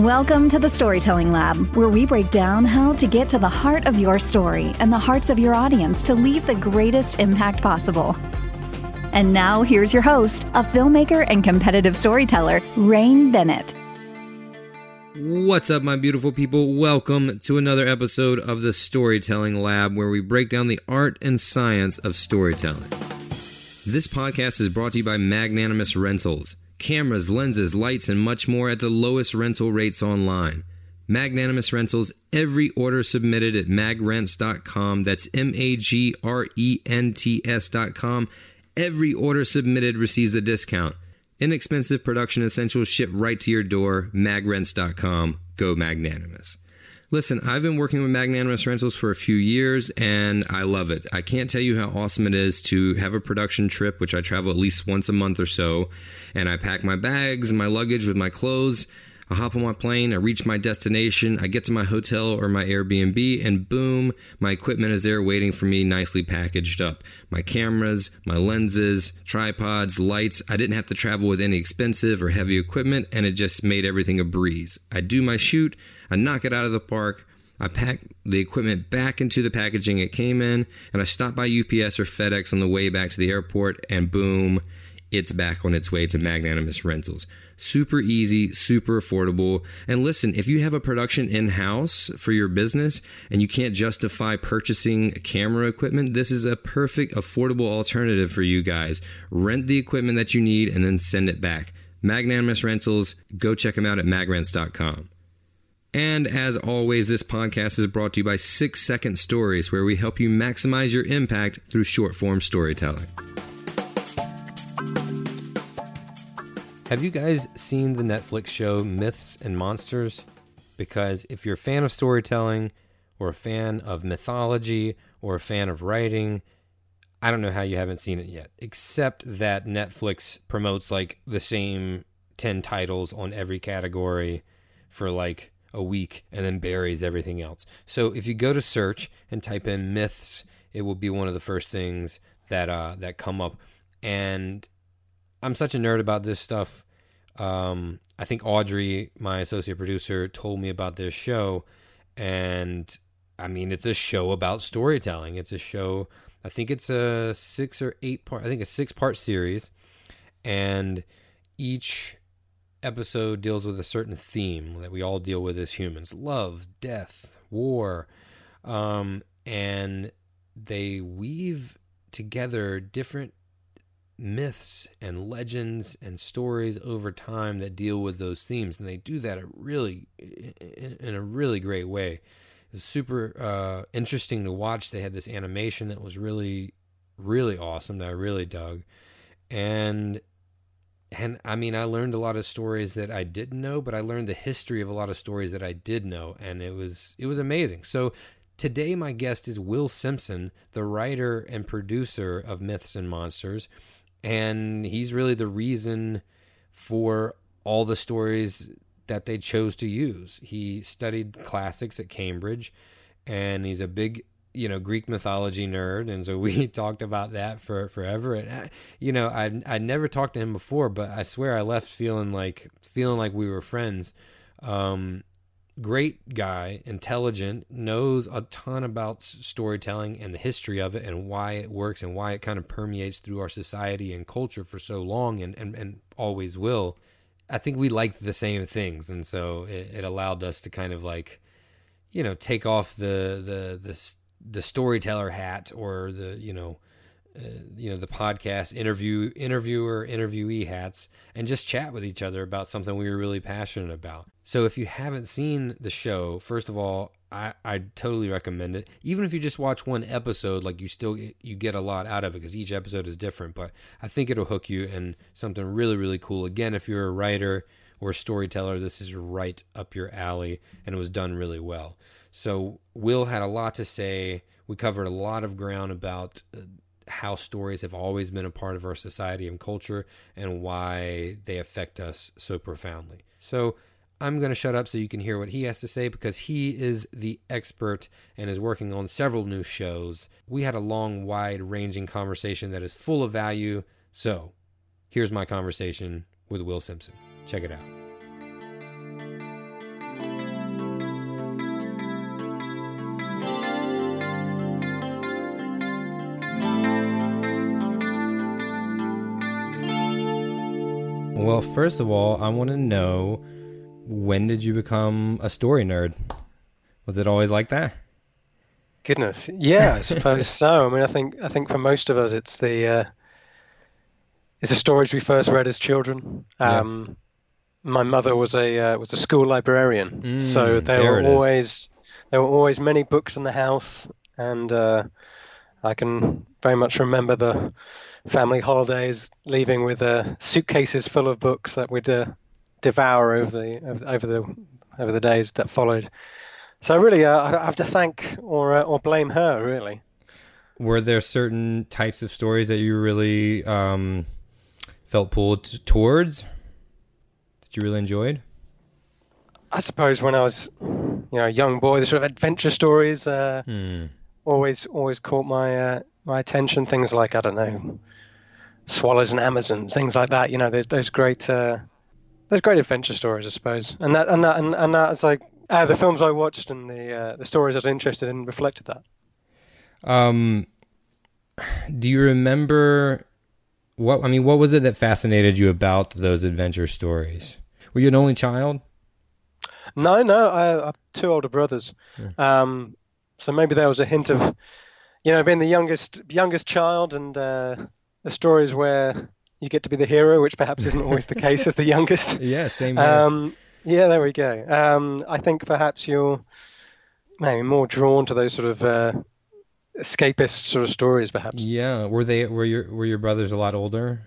Welcome to the Storytelling Lab, where we break down how to get to the heart of your story and the hearts of your audience to leave the greatest impact possible. And now, here's your host, a filmmaker and competitive storyteller, Rain Bennett. What's up, my beautiful people? Welcome to another episode of the Storytelling Lab, where we break down the art and science of storytelling. This podcast is brought to you by Magnanimous Rentals cameras, lenses, lights, and much more at the lowest rental rates online. Magnanimous Rentals, every order submitted at magrents.com. That's M A G R E N T S.com. Every order submitted receives a discount. Inexpensive production essentials shipped right to your door. Magrents.com. Go magnanimous. Listen, I've been working with Magnanimous Rentals for a few years and I love it. I can't tell you how awesome it is to have a production trip, which I travel at least once a month or so, and I pack my bags and my luggage with my clothes. I hop on my plane, I reach my destination, I get to my hotel or my Airbnb, and boom, my equipment is there waiting for me, nicely packaged up. My cameras, my lenses, tripods, lights. I didn't have to travel with any expensive or heavy equipment, and it just made everything a breeze. I do my shoot, I knock it out of the park. I pack the equipment back into the packaging it came in, and I stop by UPS or FedEx on the way back to the airport, and boom, it's back on its way to Magnanimous Rentals. Super easy, super affordable. And listen, if you have a production in house for your business and you can't justify purchasing camera equipment, this is a perfect, affordable alternative for you guys. Rent the equipment that you need and then send it back. Magnanimous Rentals, go check them out at magrents.com. And as always, this podcast is brought to you by Six Second Stories, where we help you maximize your impact through short form storytelling. Have you guys seen the Netflix show Myths and Monsters? Because if you're a fan of storytelling, or a fan of mythology, or a fan of writing, I don't know how you haven't seen it yet, except that Netflix promotes like the same 10 titles on every category for like a week and then buries everything else. So if you go to search and type in myths, it will be one of the first things that uh, that come up. And I'm such a nerd about this stuff. Um, I think Audrey, my associate producer, told me about this show, and I mean, it's a show about storytelling. It's a show. I think it's a six or eight part. I think a six part series, and each episode deals with a certain theme that we all deal with as humans: love, death, war, um, and they weave together different myths and legends and stories over time that deal with those themes. And they do that a really in a really great way. It's super uh, interesting to watch. They had this animation that was really really awesome that i really dug. And and I mean, I learned a lot of stories that I didn't know, but I learned the history of a lot of stories that I did know, and it was it was amazing. So today, my guest is Will Simpson, the writer and producer of Myths and Monsters, and he's really the reason for all the stories that they chose to use. He studied classics at Cambridge, and he's a big you know Greek mythology nerd, and so we talked about that for forever. And I, you know, I I never talked to him before, but I swear I left feeling like feeling like we were friends. Um, great guy, intelligent, knows a ton about storytelling and the history of it, and why it works, and why it kind of permeates through our society and culture for so long, and and, and always will. I think we liked the same things, and so it, it allowed us to kind of like, you know, take off the the the the storyteller hat or the you know uh, you know the podcast interview interviewer interviewee hats and just chat with each other about something we were really passionate about. So if you haven't seen the show first of all i i totally recommend it. Even if you just watch one episode like you still you get a lot out of it because each episode is different but i think it'll hook you and something really really cool. Again if you're a writer or a storyteller this is right up your alley and it was done really well. So Will had a lot to say. We covered a lot of ground about uh, how stories have always been a part of our society and culture and why they affect us so profoundly. So I'm going to shut up so you can hear what he has to say because he is the expert and is working on several new shows. We had a long, wide ranging conversation that is full of value. So here's my conversation with Will Simpson. Check it out. Well, first of all, I want to know when did you become a story nerd? Was it always like that? Goodness, yeah, I suppose so. I mean, I think I think for most of us, it's the uh, it's the stories we first read as children. Um, yeah. My mother was a uh, was a school librarian, mm, so there, there were always there were always many books in the house, and uh, I can very much remember the family holidays, leaving with uh, suitcases full of books that we'd uh, devour over the over the over the days that followed. So really, uh, I have to thank or uh, or blame her. Really. Were there certain types of stories that you really um, felt pulled t- towards that you really enjoyed? I suppose when I was, you know, a young boy, the sort of adventure stories uh, hmm. always always caught my uh, my attention. Things like I don't know, swallows and Amazons, things like that. You know, there's those great uh, those great adventure stories, I suppose. And that and that and, and that's like uh, the films I watched and the uh, the stories I was interested in reflected that. Um, do you remember what I mean? What was it that fascinated you about those adventure stories? Were you an only child? No, no, I, I have two older brothers. Yeah. Um, so maybe there was a hint of, you know, being the youngest youngest child and uh, the stories where you get to be the hero, which perhaps isn't always the case as the youngest. Yeah, same. Um, yeah, there we go. Um, I think perhaps you're maybe more drawn to those sort of uh, escapist sort of stories, perhaps. Yeah, were they were your were your brothers a lot older?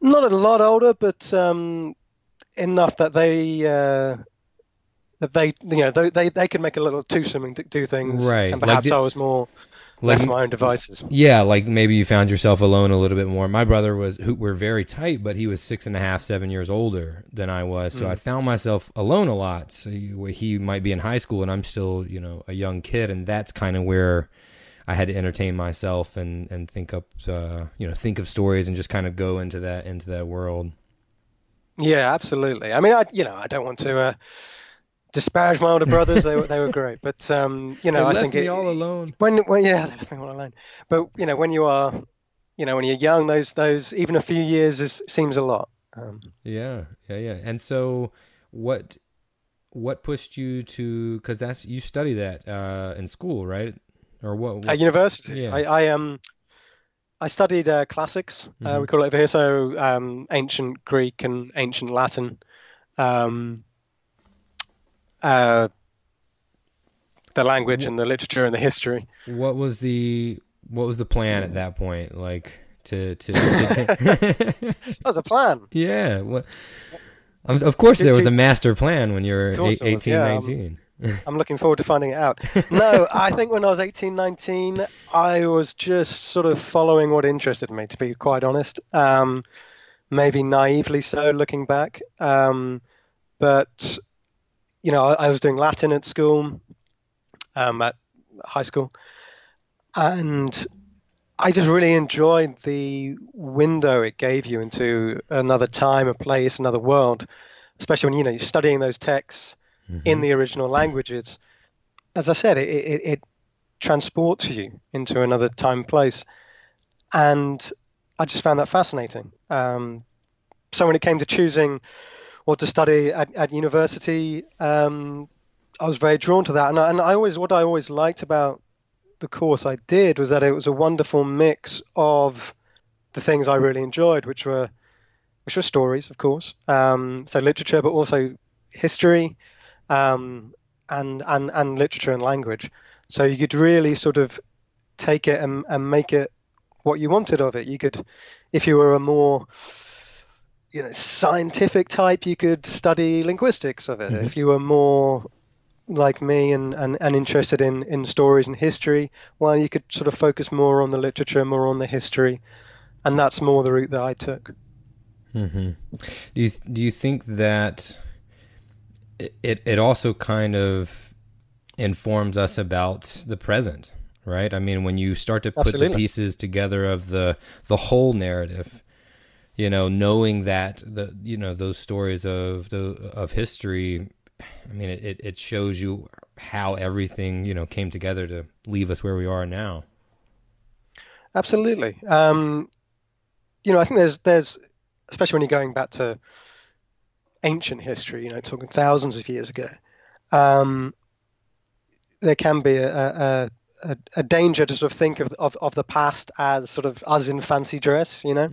Not a lot older, but um, enough that they uh, that they you know they they could make a little twosome and do things. Right, and perhaps like did, I was more like my own devices. Yeah, like maybe you found yourself alone a little bit more. My brother was who we're very tight, but he was six and a half, seven years older than I was, so mm. I found myself alone a lot. So he might be in high school, and I'm still, you know, a young kid, and that's kind of where I had to entertain myself and and think up, uh, you know, think of stories and just kind of go into that into that world. Yeah, absolutely. I mean, I you know, I don't want to. Uh, disparage my older brothers. they were they were great, but um, you know, they I think me it, all alone. When when yeah, they left me all alone. But you know, when you are, you know, when you're young, those those even a few years is, seems a lot. Um, yeah, yeah, yeah. And so, what what pushed you to? Because that's you study that uh, in school, right? Or what? what? At university. Yeah. I, I um. I studied uh, classics. Uh, mm-hmm. Uh, we call it over here. So um, ancient Greek and ancient Latin. Um, uh, the language and the literature and the history. What was the what was the plan at that point? Like to to. to, that was a plan. yeah. Well, of course, there was a master plan when you were Of course eight, there was, 18, yeah, um, 19. I'm looking forward to finding it out. No, I think when I was 18, 19, I was just sort of following what interested me, to be quite honest. Um, maybe naively so, looking back. Um, but, you know, I, I was doing Latin at school, um, at high school. And I just really enjoyed the window it gave you into another time, a place, another world, especially when, you know, you're studying those texts in the original languages. As I said, it, it, it transports you into another time place. And I just found that fascinating. Um, so when it came to choosing what to study at, at university, um, I was very drawn to that. And I, and I always, what I always liked about the course I did was that it was a wonderful mix of the things I really enjoyed, which were which were stories, of course, um, so literature, but also history, um, and and and literature and language. So you could really sort of take it and, and make it what you wanted of it. You could, if you were a more you know scientific type, you could study linguistics of it. If mm-hmm. you were more like me and, and, and interested in, in stories and history, well, you could sort of focus more on the literature, more on the history, and that's more the route that I took. Mm-hmm. Do you do you think that it it also kind of informs us about the present, right? I mean, when you start to put the pieces together of the the whole narrative, you know, knowing that the you know those stories of the of history, I mean, it it- it shows you how everything you know came together to leave us where we are now. Absolutely. Um, you know, I think there's there's especially when you're going back to ancient history, you know, talking thousands of years ago, um, there can be a, a, a, a danger to sort of think of, of of the past as sort of us in fancy dress, you know,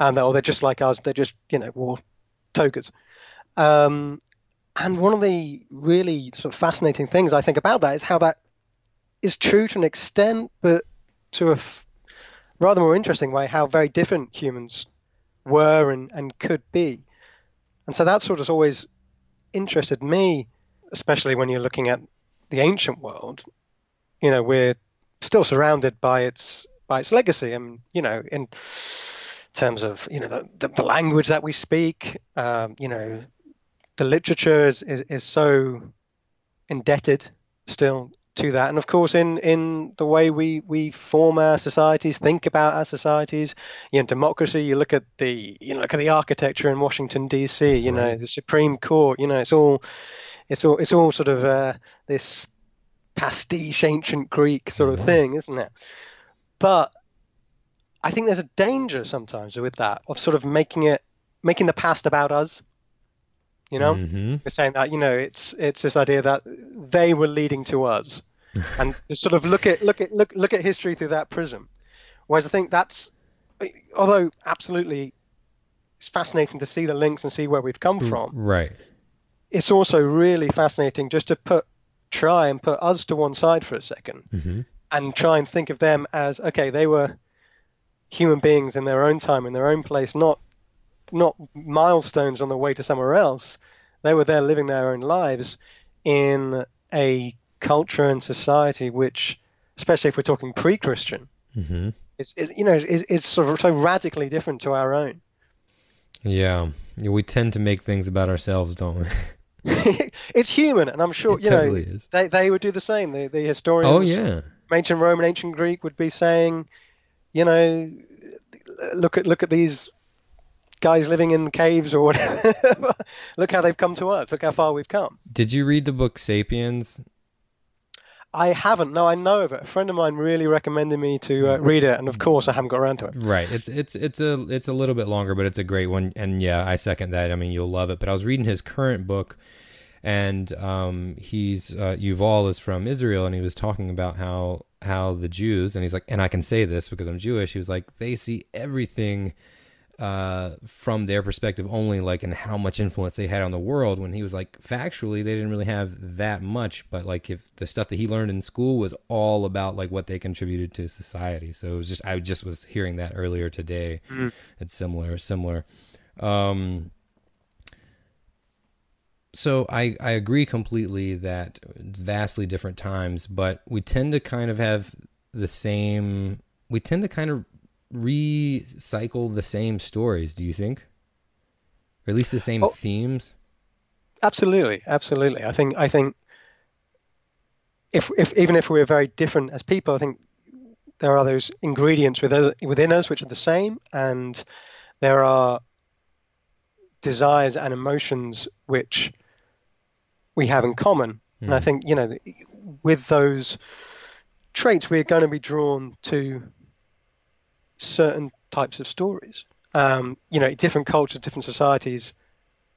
and or they're just like us, They're just you know wore togas. Um, and one of the really sort of fascinating things I think about that is how that is true to an extent, but to a f- rather more interesting way, how very different humans were and, and could be. And so that sort of always interested me, especially when you're looking at the ancient world. You know, we're still surrounded by its by its legacy, and you know, in terms of you know the, the, language that we speak, um, you know, the literature is, is, is so indebted still to that. And of course in in the way we we form our societies think about our societies you know democracy you look at the you know look at the architecture in Washington DC you know the Supreme Court you know it's all it's all it's all sort of uh, this pastiche ancient Greek sort of thing isn't it? But I think there's a danger sometimes with that of sort of making it making the past about us you know Mm-hmm. we're saying that you know it's it's this idea that they were leading to us and to sort of look at look at look look at history through that prism whereas i think that's although absolutely it's fascinating to see the links and see where we've come from Right. it's also really fascinating just to put try and put us to one side for a 2nd Mm-hmm. and try and think of them as okay they were human beings in their own time in their own place not not milestones on the way to somewhere else they were there living their own lives in a culture and society which especially if we're talking pre-christian Mm-hmm. is, is you know is, is sort of so radically different to our own Yeah. We tend to make things about ourselves, don't we? it's human and i'm sure It you know is. they they would do the same the, the historians oh yeah. ancient Roman, ancient Greek would be saying, you know, look at look at these guys living in caves or whatever. look how they've come to us. Look how far we've come. Did you read the book Sapiens? I haven't. No, I know of it. A friend of mine really recommended me to uh, read it, and of course, I haven't got around to it. Right. It's it's it's a it's a little bit longer, but it's a great one. And yeah, I second that. I mean, you'll love it. But I was reading his current book, and um, he's uh, Yuval is from Israel, and he was talking about how how the Jews, and he's like, and I can say this because I'm Jewish. He was like, they see everything uh, from their perspective only, like, and how much influence they had on the world. When he was like, factually, they didn't really have that much, but like, if the stuff that he learned in school was all about like what they contributed to society. So it was just, I just was hearing that earlier today. Mm-hmm. It's similar, similar. Um, so I, I agree completely that it's vastly different times, but we tend to kind of have the same. We tend to kind of recycle the same stories. Do you think, or at least the same oh, themes? Absolutely, absolutely. I think I think if if even if we're very different as people, I think there are those ingredients within within us which are the same, and there are desires and emotions which we have in common. Mm. And I hmm. think, you know, with those traits, we're going to be drawn to certain types of stories. Um, you know, different cultures, different societies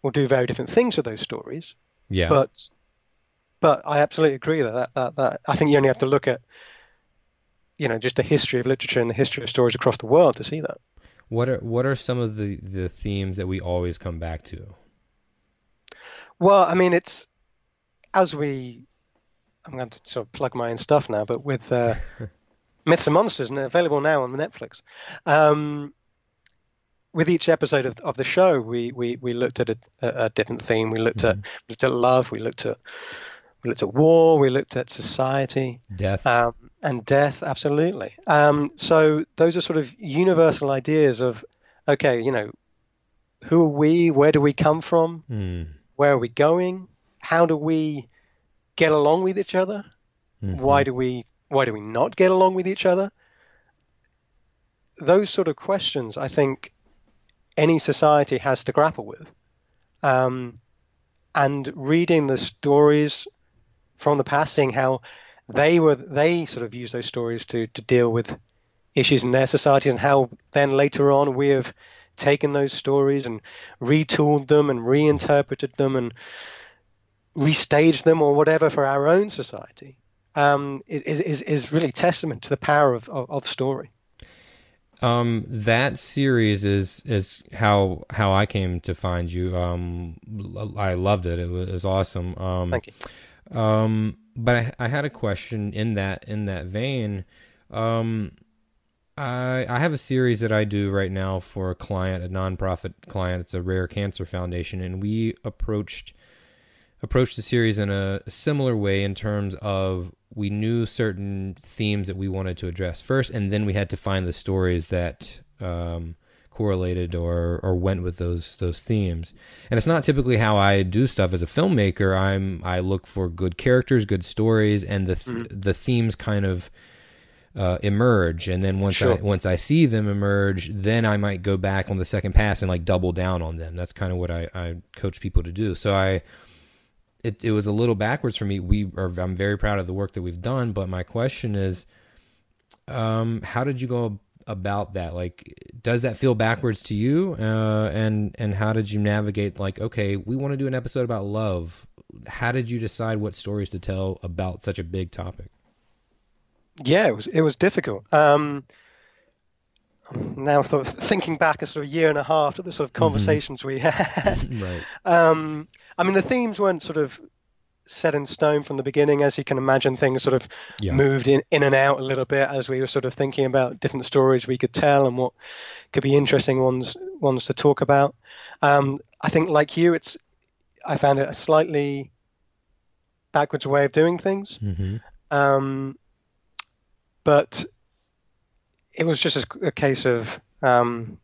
will do very different things with those stories. Yeah. But, but I absolutely agree that, that, that, that I think you only have to look at, you know, just the history of literature and the history of stories across the world to see that. What are what are some of the, the themes that we always come back to? Well, I mean, it's as we, I'm going to sort of plug my own stuff now, but with uh, Myths and Monsters, and available now on Netflix. Um, with each episode of, of the show, we, we, we looked at a, a different theme. We looked mm-hmm. at looked at love. We looked at we looked at war. We looked at society, death, um, and death. Absolutely. Um, so those are sort of universal ideas of okay, you know, who are we? Where do we come from? Mm. Where are we going? How do we get along with each other? Mm-hmm. Why do we why do we not get along with each other? Those sort of questions, I think, any society has to grapple with. Um, and reading the stories from the past, seeing how they were they sort of use those stories to to deal with issues in their societies, and how then later on we have taken those stories and retooled them and reinterpreted them and restage them or whatever for our own society um, is, is, is really testament to the power of, of, of story. Um, that series is is how how I came to find you. Um, I loved it. It was, it was awesome. Um, Thank you. Um, but I, I had a question in that in that vein. Um, I I have a series that I do right now for a client, a nonprofit client. It's a rare cancer foundation, and we approached approached the series in a similar way in terms of we knew certain themes that we wanted to address first, and then we had to find the stories that um, correlated or or went with those those themes. And it's not typically how I do stuff as a filmmaker. I'm I look for good characters, good stories, and the th- mm-hmm. the themes kind of. Uh, emerge and then once sure. I once I see them emerge, then I might go back on the second pass and like double down on them. That's kind of what I, I coach people to do. So I it, it was a little backwards for me. We are, I'm very proud of the work that we've done, but my question is, um, how did you go about that? Like, does that feel backwards to you? Uh, and and how did you navigate? Like, okay, we want to do an episode about love. How did you decide what stories to tell about such a big topic? Yeah, it was it was difficult. Um, now sort of thinking back a sort of year and a half to the sort of mm-hmm. conversations mm-hmm. we had. right. Um, I mean, the themes weren't sort of set in stone from the beginning, as you can imagine. Things sort of yeah. moved in in and out a little bit as we were sort of thinking about different stories we could tell and what could be interesting ones ones to talk about. Um, I think, like you, it's I found it a slightly backwards way of doing things. Mm-hmm. Um, but it was just a, a case of um,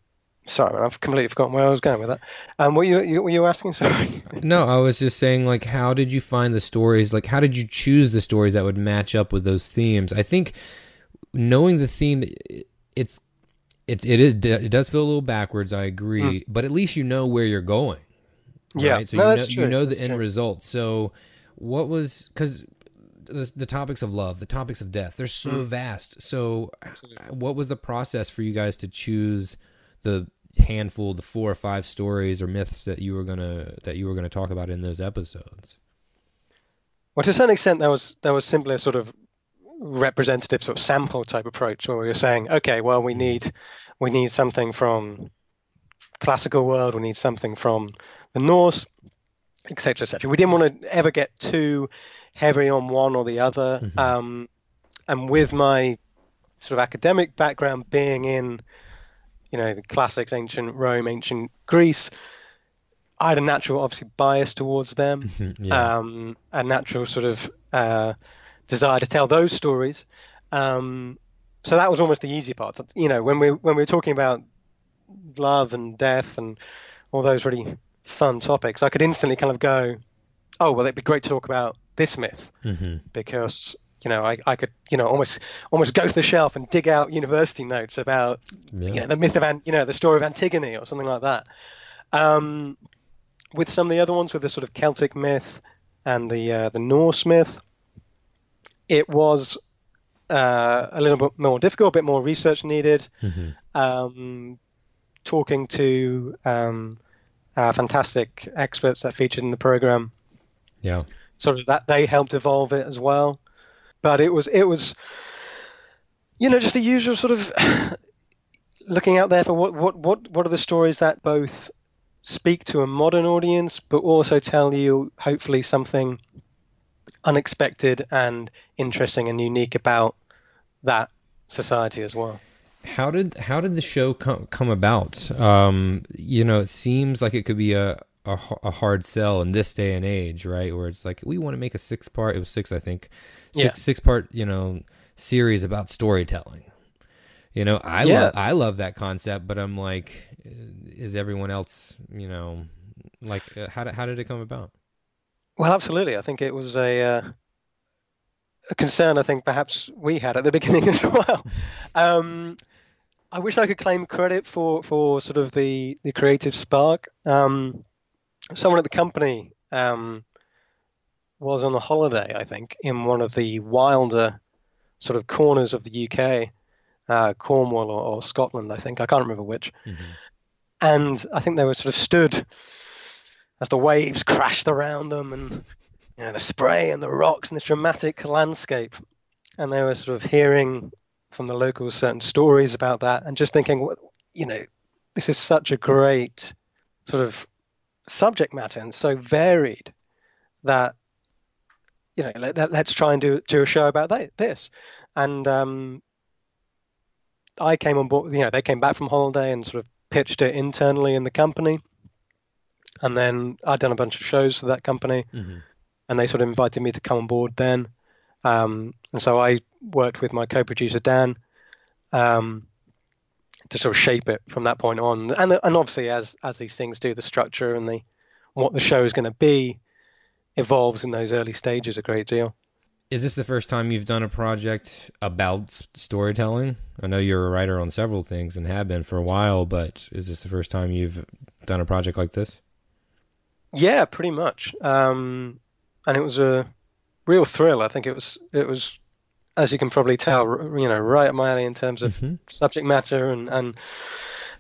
sorry, I've completely forgotten where I was going with that. Um, what you, you were you asking? Sorry. no, I was just saying, like, how did you find the stories? Like, how did you choose the stories that would match up with those themes? I think knowing the theme, it's it it is it does feel a little backwards. I agree, mm. but at least you know where you're going. Right? Yeah, so no, you know you know the that's end true. result. So, what was because the, the, topics of love, the topics of death, they're so mm. vast. So, Absolutely. what was the process for you guys to choose the handful, the four or five stories or myths that you were gonna that you were gonna talk about in those episodes? Well, to a certain extent, that was that was simply a sort of representative sort of sample type approach, where we were saying, okay, well, we need we need something from classical world. We need something from the Norse, etc., etc. We didn't want to ever get too heavy on one or the other. Mm-hmm. Um, and with my sort of academic background being in, you know, the classics, ancient Rome, ancient Greece, I had a natural, obviously, bias towards them, yeah. um, a natural sort of uh, desire to tell those stories. Um, so that was almost the easy part. You know, when we when we were talking about love and death and all those really fun topics, I could instantly kind of go, "Oh, well, it'd be great to talk about this myth," mm-hmm. because you know I, I could you know almost almost go to the shelf and dig out university notes about yeah. you know the myth of you know the story of Antigone or something like that. Um, with some of the other ones, with the sort of Celtic myth and the uh, the Norse myth, it was uh, a little bit more difficult, a bit more research needed. Mm-hmm. Um, talking to um, uh, fantastic experts that featured in the program. Yeah. Sort of that they helped evolve it as well. But it was it was you know just the usual sort of looking out there for what what what what are the stories that both speak to a modern audience but also tell you hopefully something unexpected and interesting and unique about that society as well. How did how did the show come come about? Um, you know, it seems like it could be a, a, a hard sell in this day and age, right? Where it's like we want to make a six part. It was six, I think, six yeah. six part. You know, series about storytelling. You know, I yeah. love I love that concept, but I'm like, is everyone else? You know, like uh, how did how did it come about? Well, absolutely. I think it was a uh, a concern I think perhaps we had at the beginning as well. Um, I wish I could claim credit for, for sort of the, the creative spark. Um, someone at the company um, was on a holiday, I think, in one of the wilder sort of corners of the UK, uh, Cornwall or, or, Scotland, I think. I can't remember which. Mm-hmm. And I think they were sort of stood as the waves crashed around them and you know, the spray and the rocks and this dramatic landscape. And they were sort of hearing from the locals certain stories about that and just thinking, you know, this is such a great sort of subject matter and so varied that, you know, let, us try and do, do a show about that, this. And um, I came on board, you know, they came back from holiday and sort of pitched it internally in the company. And then I'd done a bunch of shows for that company. Mm-hmm and they sort of invited me to come on board then. Um, and so I worked with my co-producer Dan um, to sort of shape it from that point on. And and obviously, as as these things do, the structure and the what the show is going to be evolves in those early stages a great deal. Is this the first time you've done a project about storytelling? I know you're a writer on several things and have been for a while, but is this the first time you've done a project like this? Yeah, pretty much. Um, and it was a real thrill. I think it was it was, as you can probably tell, you know, right up my alley in terms of mm-hmm. subject matter and and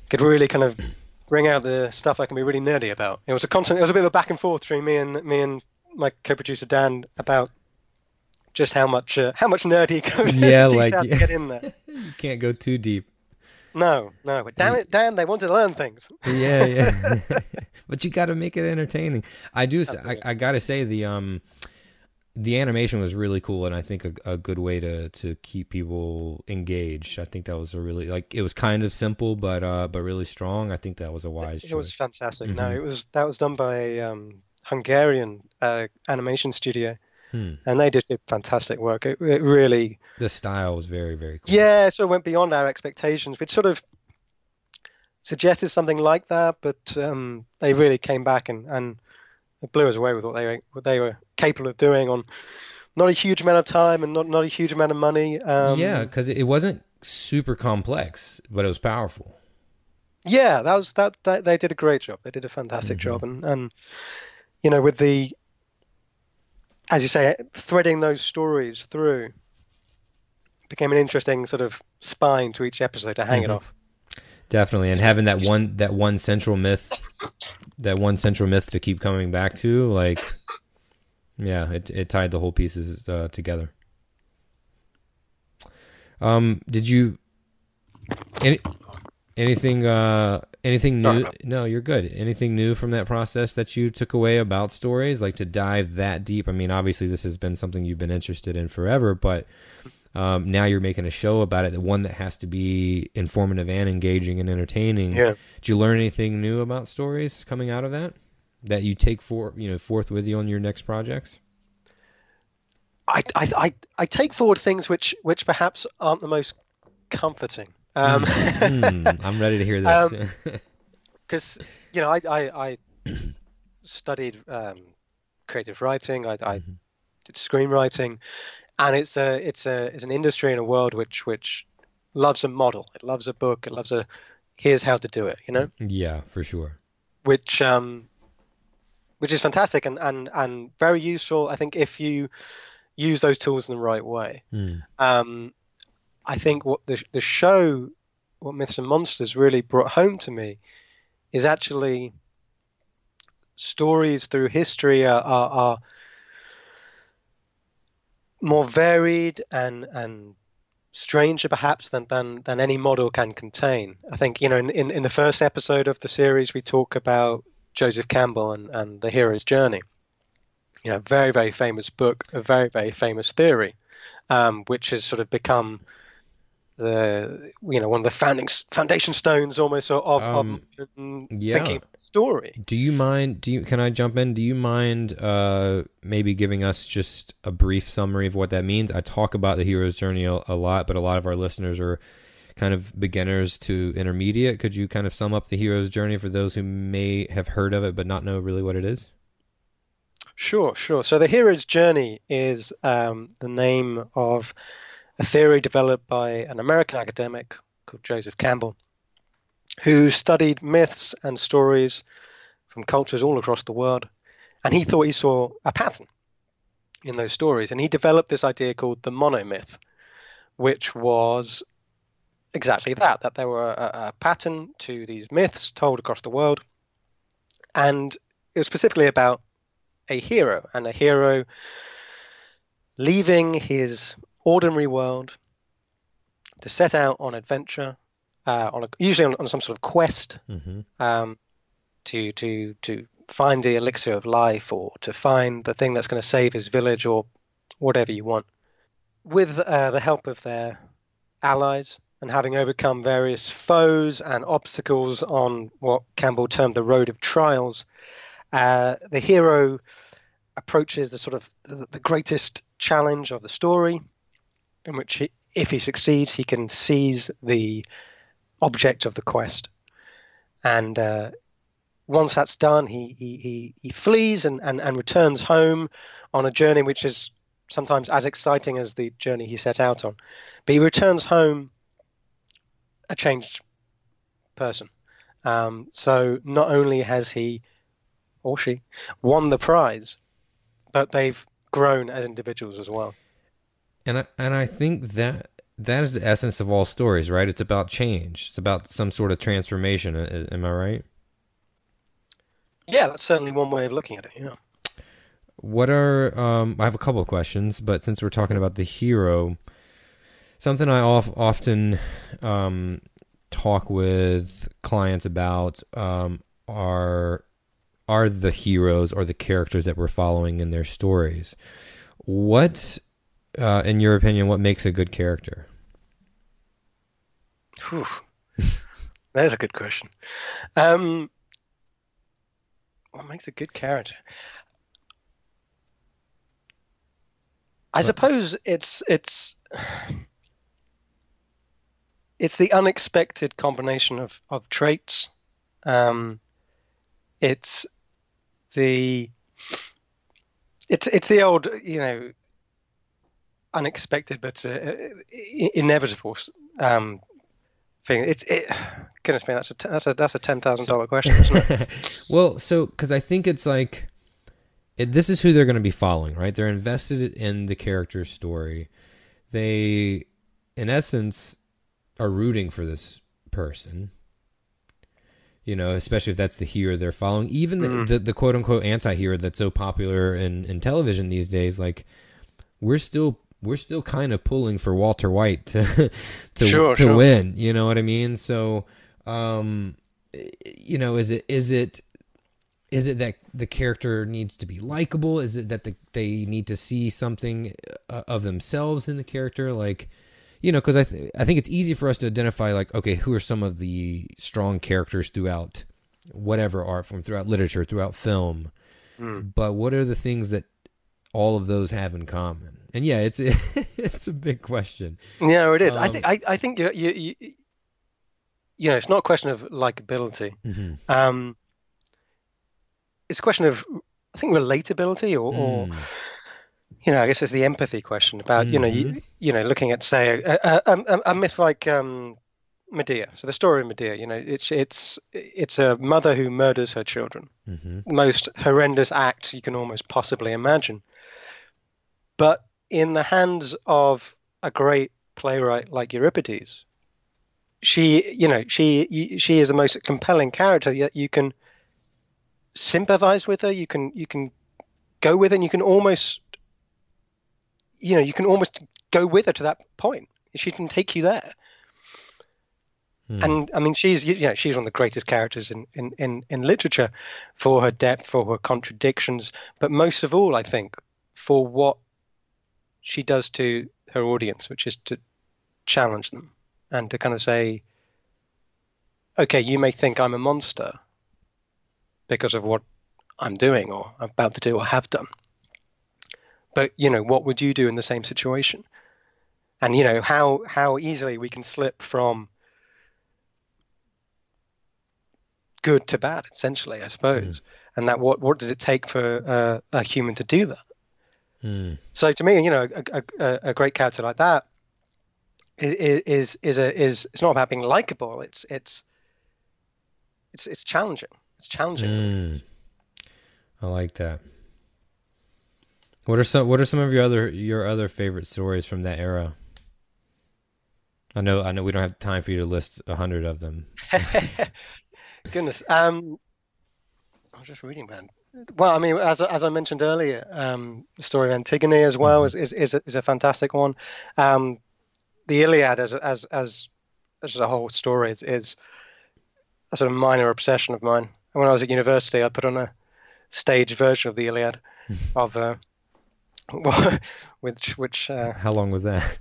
could really kind of bring out the stuff I can be really nerdy about. It was a constant. It was a bit of a back and forth between me and me and my co-producer Dan about just how much uh, how much nerdy yeah, like yeah. get in there. you can't go too deep. No, no. But damn it, Dan, they want to learn things. yeah, yeah. but you got to make it entertaining. I do. I, I got to say the um the animation was really cool, and I think a, a, good way to to keep people engaged. I think that was a really like it was kind of simple, but uh, but really strong. I think that was a wise. It, it was fantastic. Mm-hmm. No, it was that was done by um, Hungarian uh, animation studio. Hmm. And they just did fantastic work. It, it, really. The style was very, very cool. Yeah, it sort of went beyond our expectations. We'd sort of suggested something like that, but um, they really came back and, and blew us away with what they were, what they were capable of doing on not a huge amount of time and not, not a huge amount of money. Um, yeah, because it wasn't super complex, but it was powerful. Yeah, that was that, that. They did a great job. They did a fantastic mm-hmm. job, and and you know with the as you say, threading those stories through became an interesting sort of spine to each episode to hang mm-hmm. it off. Definitely, and having that one that one central myth, that one central myth to keep coming back to, like, yeah, it it tied the whole pieces uh, together. Um, did you any Anything uh anything Sorry new? No, you're good. Anything new from that process that you took away about stories like to dive that deep? I mean, obviously this has been something you've been interested in forever, but um, now you're making a show about it, the one that has to be informative and engaging and entertaining. Yeah. Did you learn anything new about stories coming out of that that you take for you know forth with you on your next projects? I, I, I, I take forward things which which perhaps aren't the most comforting. Um, Hmm, I'm ready to hear this. because you know I I, I studied um, creative writing. I, I Mm-hmm. did screenwriting, and it's a it's a it's an industry and a world which which loves a model. It loves a book. It loves a here's how to do it. You know, yeah, for sure. which um which is fantastic and and and very useful. I think if you use those tools in the right way. Hmm. Um, I think what the the show, what Myths and Monsters really brought home to me, is actually stories through history are, are, are more varied and and stranger perhaps than, than than any model can contain. I think you know in, in, in the first episode of the series we talk about Joseph Campbell and, and the hero's journey. You know, very very famous book, a very very famous theory, um, which has sort of become the you know one of the founding foundation stones almost of, of Um, yeah. thinking story. Do you mind? Do you? Can I jump in? Do you mind uh, maybe giving us just a brief summary of what that means? I talk about the hero's journey a, a lot, but a lot of our listeners are kind of beginners to intermediate. Could you kind of sum up the hero's journey for those who may have heard of it but not know really what it is? Sure, sure. So the hero's journey is um, the name of a theory developed by an American academic called Joseph Campbell, who studied myths and stories from cultures all across the world, and he thought he saw a pattern in those stories, and he developed this idea called the monomyth, which was exactly that that there were a, a pattern to these myths told across the world, and it was specifically about a hero and a hero leaving his ordinary world to set out on adventure, uh, on a, usually on, on some sort of quest Mm-hmm. um, to to to find the elixir of life or to find the thing that's going to save his village or whatever you want. With uh, the help of their allies and having overcome various foes and obstacles on what Campbell termed the road of trials, uh, the hero approaches the sort of the, the greatest challenge of the story, in which he, if he succeeds, he can seize the object of the quest, and uh, once that's done, he he he, he flees and, and, and returns home on a journey which is sometimes as exciting as the journey he set out on, but he returns home a changed person. Um, so not only has he or she won the prize, but they've grown as individuals as well. And I, and I think that that is the essence of all stories, right? It's about change. It's about some sort of transformation. Am I right? Yeah, that's certainly one way of looking at it. Yeah. What are um, I have a couple of questions, but since we're talking about the hero, something I of, often um, talk with clients about um, are are the heroes or the characters that we're following in their stories. What, uh, in your opinion, what makes a good character? Whew. There's a good question. Um, what makes a good character? I suppose it's it's it's the unexpected combination of of traits. Um, it's the it's it's the old you know unexpected but uh, inevitable um, thing. It's it. Goodness me, that's a that's a that's a ten thousand dollar question. Isn't it? well, so because I think it's like it, this is who they're going to be following, right? They're invested in the character's story. They, in essence, are rooting for this person. You know, especially if that's the hero they're following. Even the, the, the quote unquote anti hero that's so popular in, in television these days, like we're still we're still kind of pulling for Walter White to to Sure, to sure. win. You know what I mean? So Um, you know, is it is it is it that the character needs to be likable? Is it that the, they need to see something uh, of themselves in the character? Like, you know, because I th- I think it's easy for us to identify like, okay, who are some of the strong characters throughout whatever art form, throughout literature, throughout film. Mm. But what are the things that all of those have in common? And yeah, it's it's a big question. Yeah, it is. Um, I think I, I think you, you, you you know it's not a question of likability. Mm-hmm. Um, it's a question of I think relatability or, mm. or you know I guess it's the empathy question about mm-hmm. you know you, mm-hmm. you know looking at say a, a, a, a myth like um, Medea. So the story of Medea, you know, it's it's it's a mother who murders her children. Mm-hmm. Most horrendous act you can almost possibly imagine. But in the hands of a great playwright like Euripides, she, you know, she she is the most compelling character. Yet you can sympathize with her. You can you can go with her. and You can almost, you know, you can almost go with her to that point. She can take you there. Hmm. And I mean, she's you know she's one of the greatest characters in, in, in, in literature for her depth, for her contradictions, but most of all, I think, for what she does to her audience, which is to challenge them and to kind of say, okay, you may think I'm a monster because of what I'm doing or I'm about to do or have done. But you know, what would you do in the same situation? And you know how how easily we can slip from good to bad, essentially, I suppose. Mm. And that what what does it take for uh, a human to do that? Mm. So to me, you know, a, a, a great character like that is is is a is it's not about being likable. It's it's it's it's challenging. It's challenging. Mm. I like that. What are some What are some of your other your other favorite stories from that era? I know I know we don't have time for you to list a hundred of them. Goodness. Um, I was just reading about. Well, I mean, as as I mentioned earlier, um, the story of Antigone as well mm-hmm. is, is is a, is a fantastic one. Um, the Iliad as as as as a whole story is, is a sort of minor obsession of mine. when I was at university, I put on a stage version of the Iliad, of uh, which which. Uh, How long was that?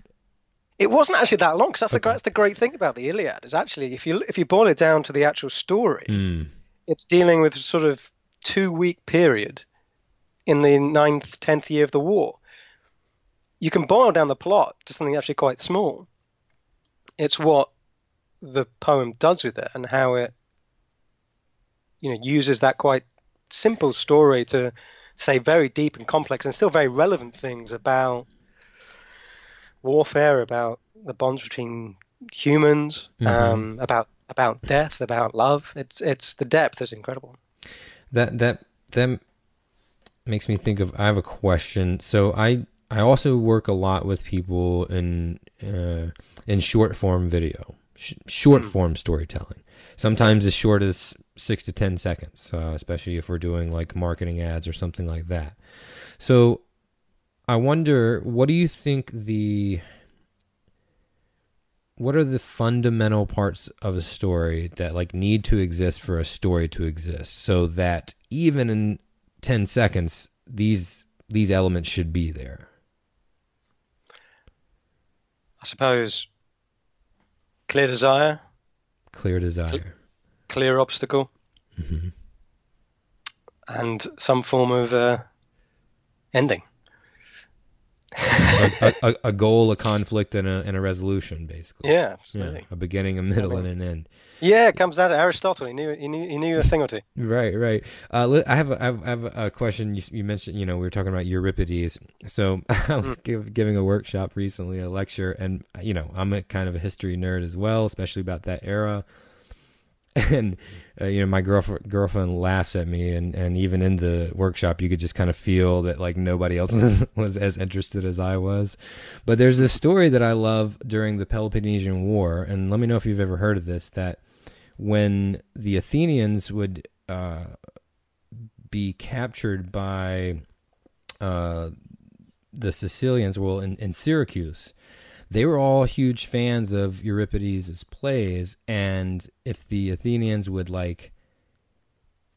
It wasn't actually that long because that's, okay. the, that's the great thing about the Iliad is actually if you if you boil it down to the actual story, mm. it's dealing with sort of two week period in the ninth tenth year of the war. You can boil down the plot to something actually quite small. It's what the poem does with it and how it you know uses that quite simple story to say very deep and complex and still very relevant things about warfare, about the bonds between humans, mm-hmm. um, about about death, about love. It's it's the depth is incredible. That that that makes me think of. I have a question. So I I also work a lot with people in uh, in short form video, sh- short mm. form storytelling. Sometimes as short as six to ten seconds, uh, especially if we're doing like marketing ads or something like that. So I wonder, what do you think the what are the fundamental parts of a story that like need to exist for a story to exist so that even in 10 seconds these these elements should be there? I suppose clear desire. Clear desire. Clear obstacle. Mm-hmm. and some form of uh, ending a, a, a, goal, a conflict, and a and a resolution, basically. Yeah, absolutely. Yeah, a beginning, a middle, I mean, and an end. Yeah, it comes down to Aristotle. He knew he knew, he knew a thing or two. right, right. Uh, I have a, I have a question. You, you, mentioned, you know, we were talking about Euripides. So I was mm. give, giving a workshop recently, a lecture, and you know, I'm a kind of a history nerd as well, especially about that era. and uh, you know my girlfriend girlfriend laughs at me and and even in the workshop you could just kind of feel that like nobody else was was as interested as I was. But there's this story that I love during the Peloponnesian War and let me know if you've ever heard of this that when the Athenians would uh, be captured by uh, the Sicilians well in, in Syracuse they were all huge fans of Euripides' plays, and if the Athenians would like,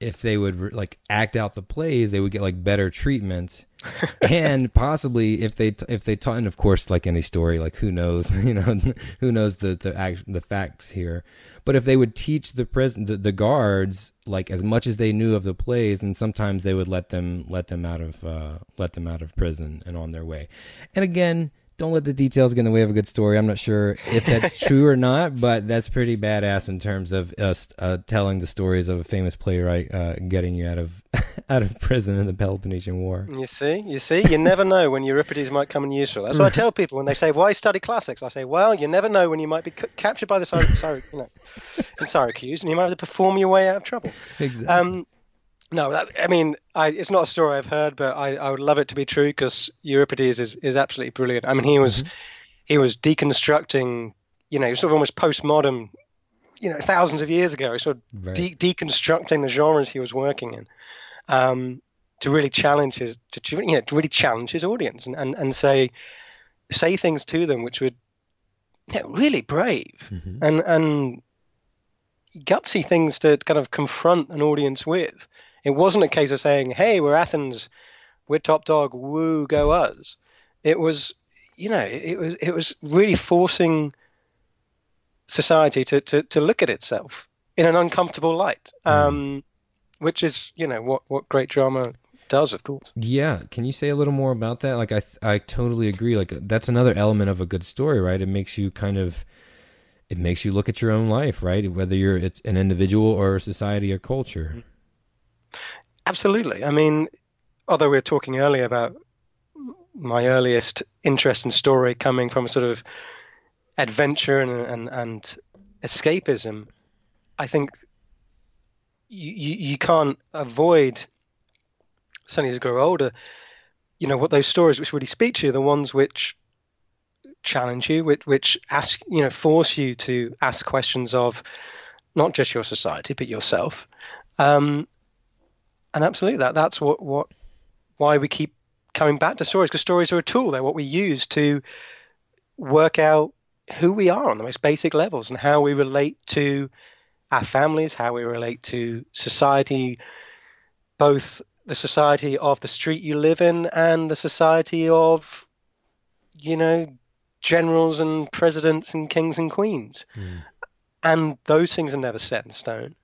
if they would like act out the plays, they would get like better treatment, and possibly if they if they taught, and of course, like any story, like who knows, you know, who knows the the act, the facts here, but if they would teach the prison the, the guards like as much as they knew of the plays, and sometimes they would let them let them out of uh, let them out of prison and on their way, and again don't let the details get in the way of a good story. I'm not sure if that's true or not, but that's pretty badass in terms of us uh, telling the stories of a famous playwright uh, getting you out of out of prison in the Peloponnesian War. You see, you see, you never know when Euripides might come in useful. That's what I tell people when they say, "Why study classics?" I say, "Well, you never know when you might be c- captured by the Syrac- Syrac- you know, in Syracuse, and you might have to perform your way out of trouble." Exactly. Um, no, that, I mean, I, it's not a story I've heard, but I, I would love it to be true because Euripides is, is absolutely brilliant. I mean, he was he was deconstructing, you know, sort of almost postmodern, you know, thousands of years ago, sort of Right. de- deconstructing the genres he was working in, um, to really challenge his, to, to, you know, to really challenge his audience and, and, and say say things to them which would, you know, really brave Mm-hmm. and and gutsy things to kind of confront an audience with. It wasn't a case of saying, "Hey, we're Athens, we're top dog, woo, go us." It was, you know, it, it was it was really forcing society to, to, to look at itself in an uncomfortable light, um, which is, you know, what, what great drama does, of course. Yeah, can you say a little more about that? Like I I totally agree. Like that's another element of a good story, right? It makes you kind of it makes you look at your own life, right? Whether you're an individual or a society or culture. Absolutely. I mean, although we were talking earlier about my earliest interest in story coming from a sort of adventure and and, and escapism, I think you, you you can't avoid certainly as you grow older, you know, what those stories which really speak to you, the ones which challenge you, which which ask you know, force you to ask questions of not just your society but yourself. Um, and absolutely that that's what what why we keep coming back to stories because stories are a tool. They're what we use to work out who we are on the most basic levels and how we relate to our families how we relate to society both the society of the street you live in and the society of you know generals and presidents and kings and queens. Hmm. And those things are never set in stone.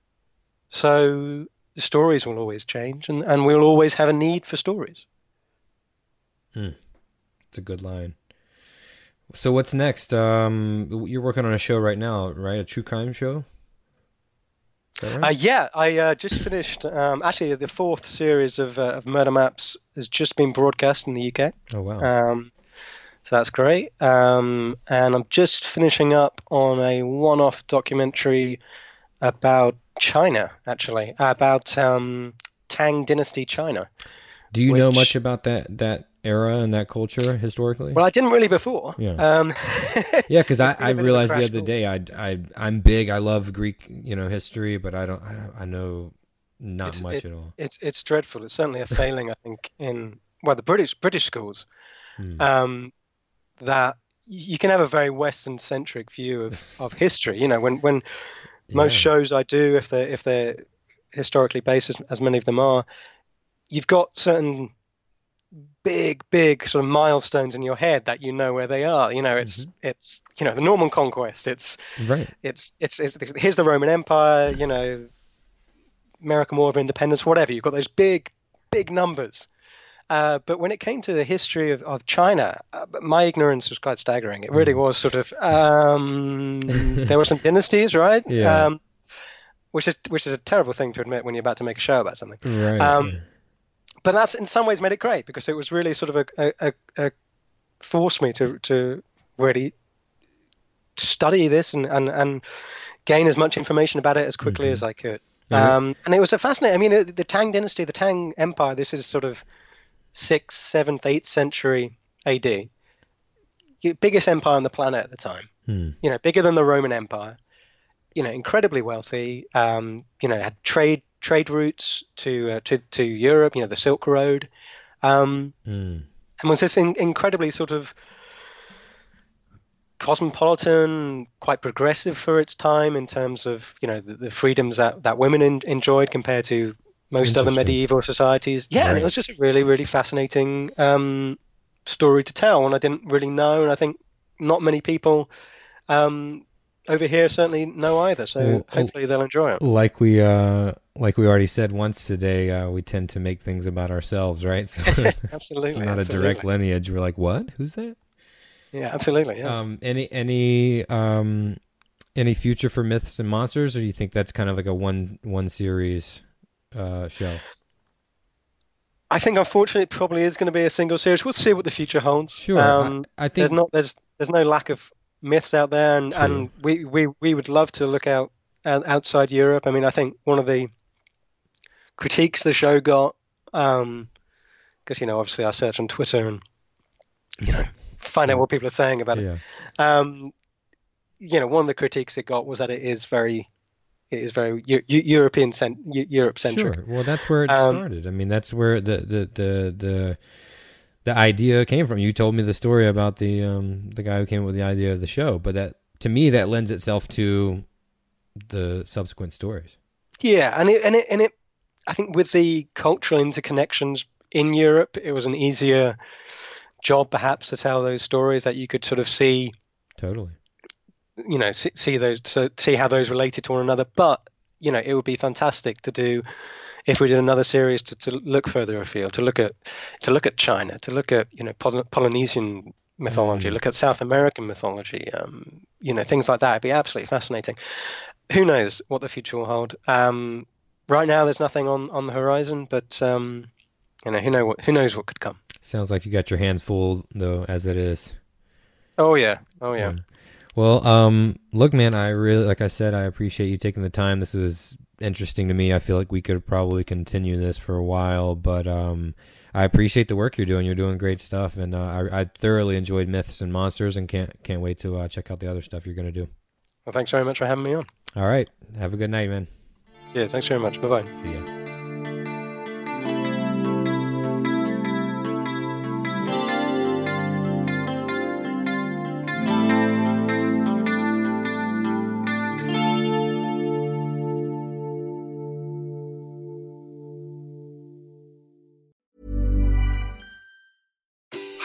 So the stories will always change and, and we'll always have a need for stories. It's a good line. So what's next? Um, you're working on a show right now, right? A true crime show. That Uh, yeah, I uh, just finished. Um, actually, the fourth series of, uh, of Murder Maps has just been broadcast in the UK. oh wow. Um, so that's great. Um, and I'm just finishing up on a one off documentary about China, actually, about um, Tang Dynasty China. Do you know much about that that era and that culture historically? Well, I didn't really before. Yeah. Um, yeah, because I, I a bit of a realized the crash other day I I I'm big. I love Greek you know history, but I don't I, don't, I know not It's- much it- at all. it's it's dreadful. It's certainly a failing, I think, in well the British British schools. Hmm. Um, that you can have a very Western centric view of, of history. You know, when when most Yeah. shows I do, if they're if they're historically based, as, as many of them are, you've got certain big big sort of milestones in your head that you know where they are. You know, it's Mm-hmm. it's you know the Norman conquest. It's Right. it's, it's it's here's the Roman Empire, you know, American War of Independence, whatever. You've got those big, big numbers. Uh, but when it came to the history of, of China, uh, my ignorance was quite staggering. It Mm. really was sort of um, there were some dynasties, right? Yeah. Um, which is which is a terrible thing to admit when you're about to make a show about something. Right. Um, but that's in some ways made it great because it was really sort of a, a, a, forced me to to really study this and, and, and gain as much information about it as quickly as I could. Yeah. Um, and it was a fascinating. I mean, it, the Tang Dynasty, the Tang Empire. This is sort of sixth, seventh, eighth century AD. Biggest empire on the planet at the time. Hmm. You know, bigger than the Roman Empire. You know, incredibly wealthy. Um, you know, had trade trade routes to uh, to to Europe. You know, the Silk Road. Um, Hmm. and was this in, incredibly sort of cosmopolitan, quite progressive for its time in terms of you know the, the freedoms that that women in, enjoyed compared to most other medieval societies. Yeah, right. and it was just a really really fascinating um, story to tell, and I didn't really know, and I think not many people um, over here certainly know either. So well, hopefully they'll enjoy it. Like we uh, like we already said once today, uh, we tend to make things about ourselves, right? So absolutely, it's not absolutely. a direct lineage. We're like, what? Who's that? Yeah, absolutely. Yeah. Um, any any um, any future for myths and monsters, or do you think that's kind of like a one one series uh, show? I think unfortunately it probably is going to be a single series. We'll see what the future holds. Sure. Um, I, I, think there's not there's there's no lack of myths out there, and, and we, we we would love to look out outside Europe. I mean, I think one of the critiques the show got, because um, you know, obviously I search on Twitter and you know find out what people are saying about yeah. it. Um, you know, one of the critiques it got was that it is very it is very European cent- Europe centric. Sure. Well, that's where it um, started. I mean, that's where the the the the the idea came from. You told me the story about the um the guy who came up with the idea of the show, but that to me that lends itself to the subsequent stories. Yeah, and it and it and it I think with the cultural interconnections in Europe, it was an easier job perhaps to tell those stories that you could sort of see totally you know see, see those so see how those related to one another but you know it would be fantastic to do if we did another series to, to look further afield to look at to look at china to look at you know Poly- polynesian mythology mm. look at south american mythology um, you know things like that it'd be absolutely fascinating who knows what the future will hold um, right now there's nothing on on the horizon but um, you know who know what who knows what could come Sounds like you got your hands full though, as it is. Oh yeah, oh yeah. yeah. Well, um, look, man, I really, like I said, I appreciate you taking the time. This was interesting to me. I feel like we could probably continue this for a while, but um, I appreciate the work you're doing. You're doing great stuff, and uh, I, I, thoroughly enjoyed Myths and Monsters, and can't can't wait to uh, check out the other stuff you're going to do. Well, thanks very much for having me on. All right, have a good night, man. Yeah, thanks very much. Bye bye. See ya.